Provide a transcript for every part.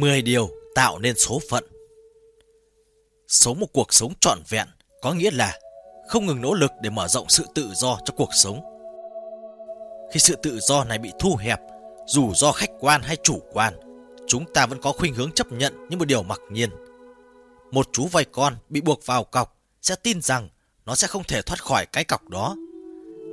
10 điều tạo nên số phận. Sống một cuộc sống trọn vẹn có nghĩa là không ngừng nỗ lực để mở rộng sự tự do cho cuộc sống. Khi sự tự do này bị thu hẹp, dù do khách quan hay chủ quan, chúng ta vẫn có khuynh hướng chấp nhận những một điều mặc nhiên. Một chú voi con bị buộc vào cọc sẽ tin rằng nó sẽ không thể thoát khỏi cái cọc đó.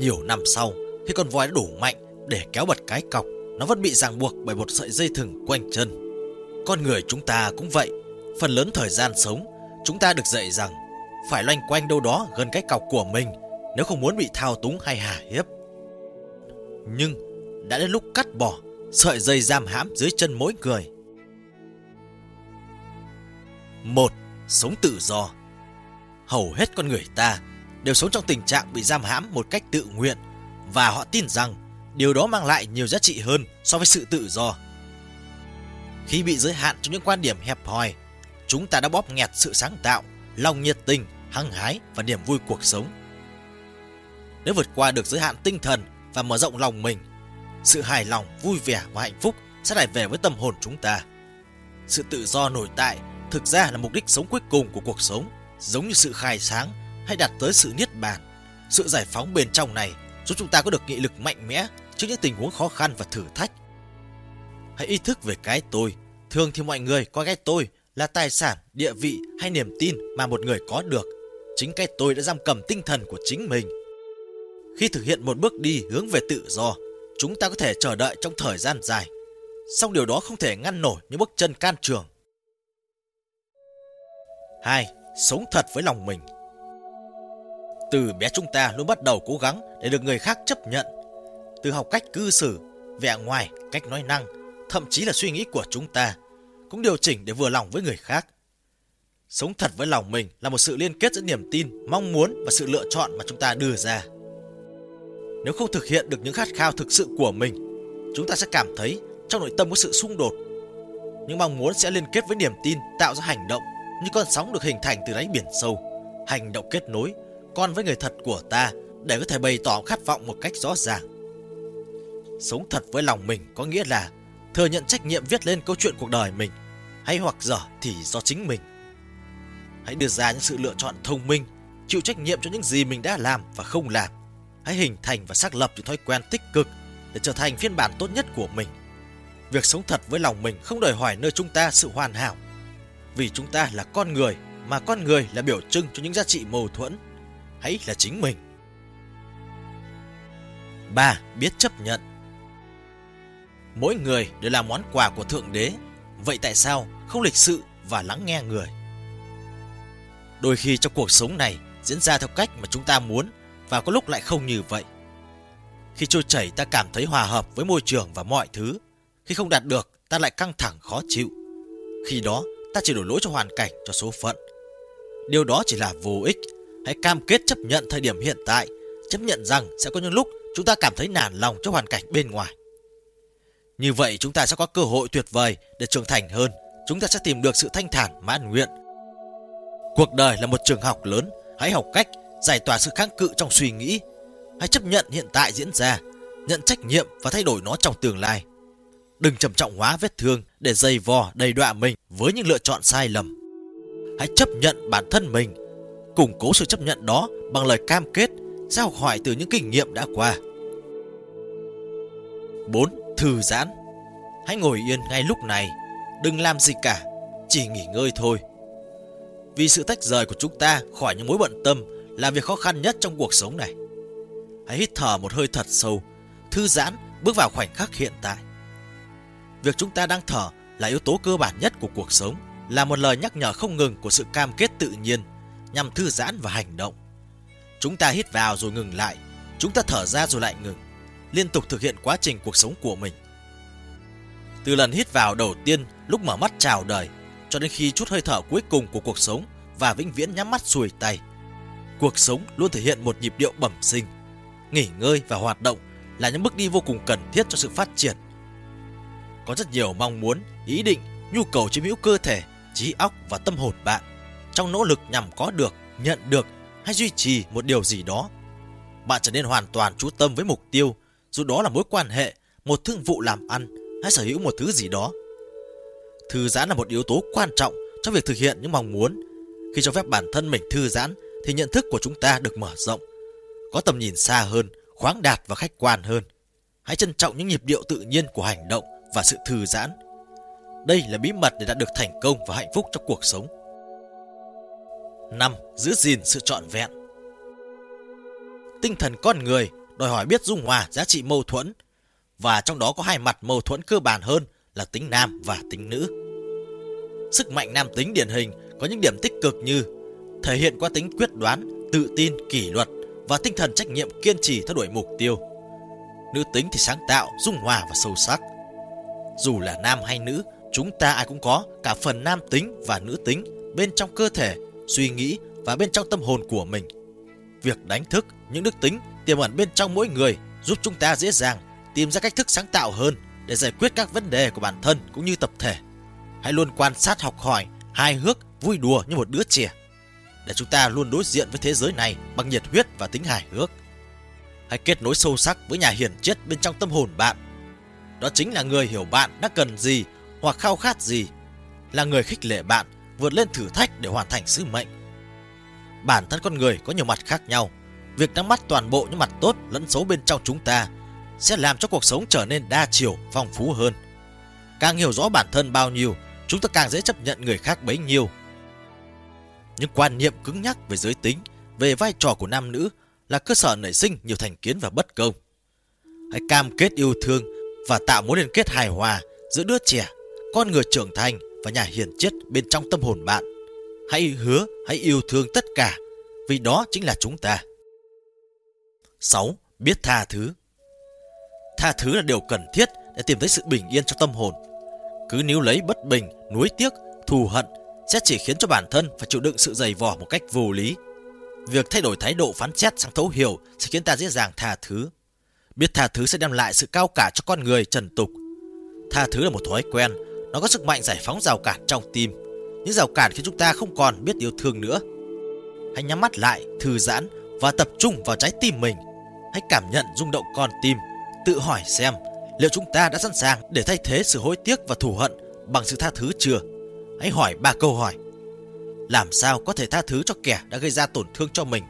Nhiều năm sau, khi con voi đã đủ mạnh để kéo bật cái cọc, nó vẫn bị ràng buộc bởi một sợi dây thừng quanh chân. Con người chúng ta cũng vậy, phần lớn thời gian sống, chúng ta được dạy rằng phải loanh quanh đâu đó gần cái cọc của mình nếu không muốn bị thao túng hay hà hiếp. Nhưng đã đến lúc cắt bỏ sợi dây giam hãm dưới chân mỗi người. Một, sống tự do. Hầu hết con người ta đều sống trong tình trạng bị giam hãm một cách tự nguyện và họ tin rằng điều đó mang lại nhiều giá trị hơn so với sự tự do. Khi bị giới hạn trong những quan điểm hẹp hòi, chúng ta đã bóp nghẹt sự sáng tạo, lòng nhiệt tình, hăng hái và niềm vui cuộc sống. Nếu vượt qua được giới hạn tinh thần và mở rộng lòng mình, sự hài lòng, vui vẻ và hạnh phúc sẽ lại về với tâm hồn chúng ta. Sự tự do nổi tại thực ra là mục đích sống cuối cùng của cuộc sống, giống như sự khai sáng hay đạt tới sự niết bàn. Sự giải phóng bên trong này giúp chúng ta có được nghị lực mạnh mẽ trước những tình huống khó khăn và thử thách. Hãy ý thức về cái tôi. Thường thì mọi người coi cái tôi là tài sản, địa vị hay niềm tin mà một người có được. Chính cái tôi đã giam cầm tinh thần của chính mình. Khi thực hiện một bước đi hướng về tự do, chúng ta có thể chờ đợi trong thời gian dài. Song điều đó không thể ngăn nổi những bước chân can trường. 2. Sống thật với lòng mình Từ bé chúng ta luôn bắt đầu cố gắng để được người khác chấp nhận. Từ học cách cư xử, vẻ ngoài, cách nói năng, thậm chí là suy nghĩ của chúng ta cũng điều chỉnh để vừa lòng với người khác. Sống thật với lòng mình là một sự liên kết giữa niềm tin, mong muốn và sự lựa chọn mà chúng ta đưa ra. Nếu không thực hiện được những khát khao thực sự của mình, chúng ta sẽ cảm thấy trong nội tâm có sự xung đột. Những mong muốn sẽ liên kết với niềm tin tạo ra hành động như con sóng được hình thành từ đáy biển sâu. Hành động kết nối con với người thật của ta để có thể bày tỏ khát vọng một cách rõ ràng. Sống thật với lòng mình có nghĩa là thừa nhận trách nhiệm viết lên câu chuyện cuộc đời mình, hay hoặc dở thì do chính mình. Hãy đưa ra những sự lựa chọn thông minh, chịu trách nhiệm cho những gì mình đã làm và không làm. Hãy hình thành và xác lập những thói quen tích cực để trở thành phiên bản tốt nhất của mình. Việc sống thật với lòng mình không đòi hỏi nơi chúng ta sự hoàn hảo. Vì chúng ta là con người, mà con người là biểu trưng cho những giá trị mâu thuẫn. Hãy là chính mình. 3. Biết chấp nhận Mỗi người đều là món quà của Thượng Đế. Vậy tại sao không lịch sự và lắng nghe người? Đôi khi trong cuộc sống này diễn ra theo cách mà chúng ta muốn và có lúc lại không như vậy. Khi trôi chảy ta cảm thấy hòa hợp với môi trường và mọi thứ. Khi không đạt được ta lại căng thẳng khó chịu. Khi đó ta chỉ đổ lỗi cho hoàn cảnh, cho số phận. Điều đó chỉ là vô ích. Hãy cam kết chấp nhận thời điểm hiện tại, chấp nhận rằng sẽ có những lúc chúng ta cảm thấy nản lòng cho hoàn cảnh bên ngoài. Như vậy chúng ta sẽ có cơ hội tuyệt vời để trưởng thành hơn. Chúng ta sẽ tìm được sự thanh thản mãn nguyện. Cuộc đời là một trường học lớn. Hãy học cách giải tỏa sự kháng cự trong suy nghĩ. Hãy chấp nhận hiện tại diễn ra, nhận trách nhiệm và thay đổi nó trong tương lai. Đừng trầm trọng hóa vết thương để dày vò đầy đọa mình với những lựa chọn sai lầm. Hãy chấp nhận bản thân mình, củng cố sự chấp nhận đó bằng lời cam kết sẽ học hỏi từ những kinh nghiệm đã qua. 4 thư giãn. Hãy ngồi yên ngay lúc này, đừng làm gì cả, chỉ nghỉ ngơi thôi. Vì sự tách rời của chúng ta khỏi những mối bận tâm là việc khó khăn nhất trong cuộc sống này. Hãy hít thở một hơi thật sâu, thư giãn, bước vào khoảnh khắc hiện tại. Việc chúng ta đang thở là yếu tố cơ bản nhất của cuộc sống, là một lời nhắc nhở không ngừng của sự cam kết tự nhiên nhằm thư giãn và hành động. Chúng ta hít vào rồi ngừng lại, chúng ta thở ra rồi lại ngừng liên tục thực hiện quá trình cuộc sống của mình. Từ lần hít vào đầu tiên lúc mở mắt chào đời cho đến khi chút hơi thở cuối cùng của cuộc sống và vĩnh viễn nhắm mắt xuôi tay. Cuộc sống luôn thể hiện một nhịp điệu bẩm sinh. Nghỉ ngơi và hoạt động là những bước đi vô cùng cần thiết cho sự phát triển. Có rất nhiều mong muốn, ý định, nhu cầu chiếm hữu cơ thể, trí óc và tâm hồn bạn trong nỗ lực nhằm có được, nhận được hay duy trì một điều gì đó. Bạn trở nên hoàn toàn chú tâm với mục tiêu dù đó là mối quan hệ, một thương vụ làm ăn hay sở hữu một thứ gì đó. Thư giãn là một yếu tố quan trọng trong việc thực hiện những mong muốn. Khi cho phép bản thân mình thư giãn thì nhận thức của chúng ta được mở rộng, có tầm nhìn xa hơn, khoáng đạt và khách quan hơn. Hãy trân trọng những nhịp điệu tự nhiên của hành động và sự thư giãn. Đây là bí mật để đạt được thành công và hạnh phúc trong cuộc sống. 5. Giữ gìn sự trọn vẹn Tinh thần con người đòi hỏi biết dung hòa giá trị mâu thuẫn và trong đó có hai mặt mâu thuẫn cơ bản hơn là tính nam và tính nữ. Sức mạnh nam tính điển hình có những điểm tích cực như thể hiện qua tính quyết đoán, tự tin, kỷ luật và tinh thần trách nhiệm kiên trì theo đuổi mục tiêu. Nữ tính thì sáng tạo, dung hòa và sâu sắc. Dù là nam hay nữ, chúng ta ai cũng có cả phần nam tính và nữ tính bên trong cơ thể, suy nghĩ và bên trong tâm hồn của mình. Việc đánh thức những đức tính tiềm ẩn bên trong mỗi người giúp chúng ta dễ dàng tìm ra cách thức sáng tạo hơn để giải quyết các vấn đề của bản thân cũng như tập thể. Hãy luôn quan sát học hỏi, hài hước, vui đùa như một đứa trẻ để chúng ta luôn đối diện với thế giới này bằng nhiệt huyết và tính hài hước. Hãy kết nối sâu sắc với nhà hiển triết bên trong tâm hồn bạn. Đó chính là người hiểu bạn đã cần gì hoặc khao khát gì, là người khích lệ bạn vượt lên thử thách để hoàn thành sứ mệnh. Bản thân con người có nhiều mặt khác nhau, việc nắm bắt toàn bộ những mặt tốt lẫn xấu bên trong chúng ta sẽ làm cho cuộc sống trở nên đa chiều, phong phú hơn. Càng hiểu rõ bản thân bao nhiêu, chúng ta càng dễ chấp nhận người khác bấy nhiêu. Những quan niệm cứng nhắc về giới tính, về vai trò của nam nữ là cơ sở nảy sinh nhiều thành kiến và bất công. Hãy cam kết yêu thương và tạo mối liên kết hài hòa giữa đứa trẻ, con người trưởng thành và nhà hiền triết bên trong tâm hồn bạn. Hãy hứa, hãy yêu thương tất cả, vì đó chính là chúng ta. 6. Biết tha thứ Tha thứ là điều cần thiết để tìm thấy sự bình yên cho tâm hồn. Cứ níu lấy bất bình, nuối tiếc, thù hận sẽ chỉ khiến cho bản thân phải chịu đựng sự dày vò một cách vô lý. Việc thay đổi thái độ phán xét sang thấu hiểu sẽ khiến ta dễ dàng tha thứ. Biết tha thứ sẽ đem lại sự cao cả cho con người trần tục. Tha thứ là một thói quen, nó có sức mạnh giải phóng rào cản trong tim. Những rào cản khiến chúng ta không còn biết yêu thương nữa. Hãy nhắm mắt lại, thư giãn và tập trung vào trái tim mình. Hãy cảm nhận rung động con tim, tự hỏi xem liệu chúng ta đã sẵn sàng để thay thế sự hối tiếc và thù hận bằng sự tha thứ chưa? Hãy hỏi ba câu hỏi. Làm sao có thể tha thứ cho kẻ đã gây ra tổn thương cho mình?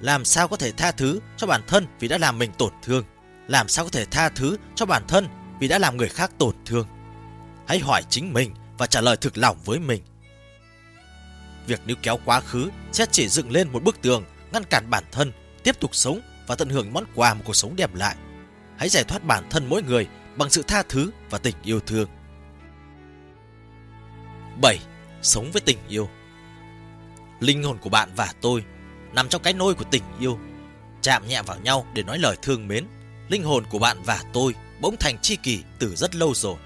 Làm sao có thể tha thứ cho bản thân vì đã làm mình tổn thương? Làm sao có thể tha thứ cho bản thân vì đã làm người khác tổn thương? Hãy hỏi chính mình và trả lời thực lòng với mình. Việc níu kéo quá khứ sẽ chỉ dựng lên một bức tường, ngăn cản bản thân, tiếp tục sống và tận hưởng món quà một cuộc sống đẹp lại hãy giải thoát bản thân mỗi người bằng sự tha thứ và tình yêu thương. 7. Sống với tình yêu Linh hồn của bạn và tôi nằm trong cái nôi của tình yêu. Chạm nhẹ vào nhau để nói lời thương mến. Linh hồn của bạn và tôi bỗng thành tri kỷ từ rất lâu rồi.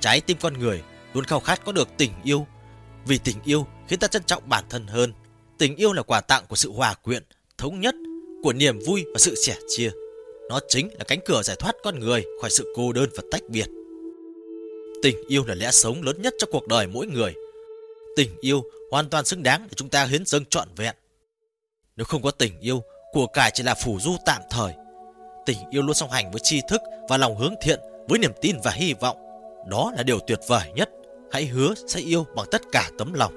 Trái tim con người luôn khao khát có được tình yêu. Vì tình yêu khiến ta trân trọng bản thân hơn. Tình yêu là quà tặng của sự hòa quyện, thống nhất, của niềm vui và sự sẻ chia. Nó chính là cánh cửa giải thoát con người khỏi sự cô đơn và tách biệt. Tình yêu là lẽ sống lớn nhất trong cuộc đời mỗi người. Tình yêu hoàn toàn xứng đáng để chúng ta hiến dâng trọn vẹn. Nếu không có tình yêu, của cải chỉ là phủ du tạm thời. Tình yêu luôn song hành với tri thức và lòng hướng thiện, với niềm tin và hy vọng. Đó là điều tuyệt vời nhất. Hãy hứa sẽ yêu bằng tất cả tấm lòng.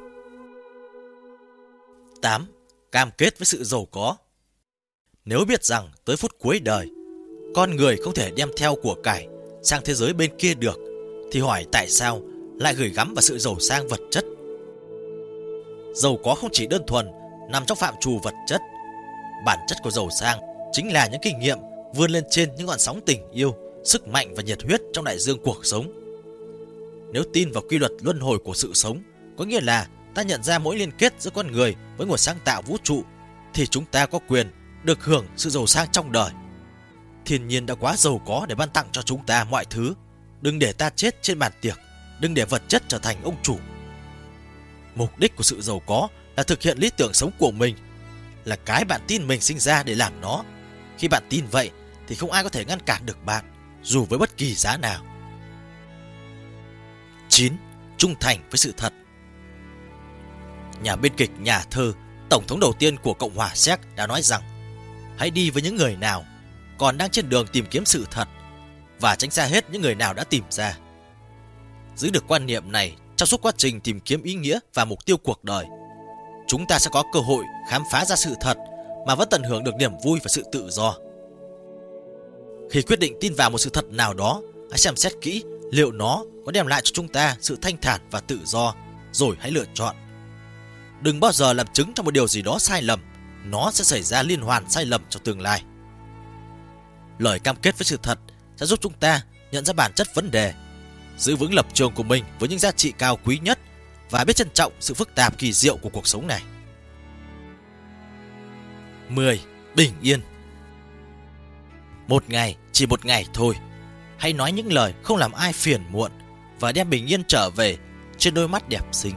8. Cam kết với sự giàu có nếu biết rằng tới phút cuối đời, con người không thể đem theo của cải sang thế giới bên kia được thì hỏi tại sao lại gửi gắm vào sự giàu sang vật chất? Giàu có không chỉ đơn thuần nằm trong phạm trù vật chất bản chất của giàu sang chính là những kinh nghiệm vươn lên trên những ngọn sóng tình yêu sức mạnh và nhiệt huyết trong đại dương cuộc sống. Nếu tin vào quy luật luân hồi của sự sống có nghĩa là ta nhận ra mỗi liên kết giữa con người với nguồn sáng tạo vũ trụ thì chúng ta có quyền được hưởng sự giàu sang trong đời Thiên nhiên đã quá giàu có để ban tặng cho chúng ta mọi thứ. Đừng để ta chết trên bàn tiệc. Đừng để vật chất trở thành ông chủ. Mục đích của sự giàu có là thực hiện lý tưởng sống của mình. Là cái bạn tin mình sinh ra để làm nó. Khi bạn tin vậy thì không ai có thể ngăn cản được bạn, dù với bất kỳ giá nào. 9. Trung thành với sự thật Nhà biên kịch, nhà thơ, tổng thống đầu tiên của Cộng hòa Séc đã nói rằng Hãy đi với những người nào còn đang trên đường tìm kiếm sự thật và tránh xa hết những người nào đã tìm ra. Giữ được quan niệm này trong suốt quá trình tìm kiếm ý nghĩa và mục tiêu cuộc đời, chúng ta sẽ có cơ hội khám phá ra sự thật mà vẫn tận hưởng được niềm vui và sự tự do. Khi quyết định tin vào một sự thật nào đó, hãy xem xét kỹ liệu nó có đem lại cho chúng ta sự thanh thản và tự do, rồi hãy lựa chọn. Đừng bao giờ làm chứng cho một điều gì đó sai lầm, nó sẽ xảy ra liên hoàn sai lầm trong tương lai. Lời cam kết với sự thật sẽ giúp chúng ta nhận ra bản chất vấn đề, giữ vững lập trường của mình với những giá trị cao quý nhất và biết trân trọng sự phức tạp kỳ diệu của cuộc sống này. 10. Bình yên Một ngày, chỉ một ngày thôi. Hãy nói những lời không làm ai phiền muộn và đem bình yên trở về trên đôi mắt đẹp xinh.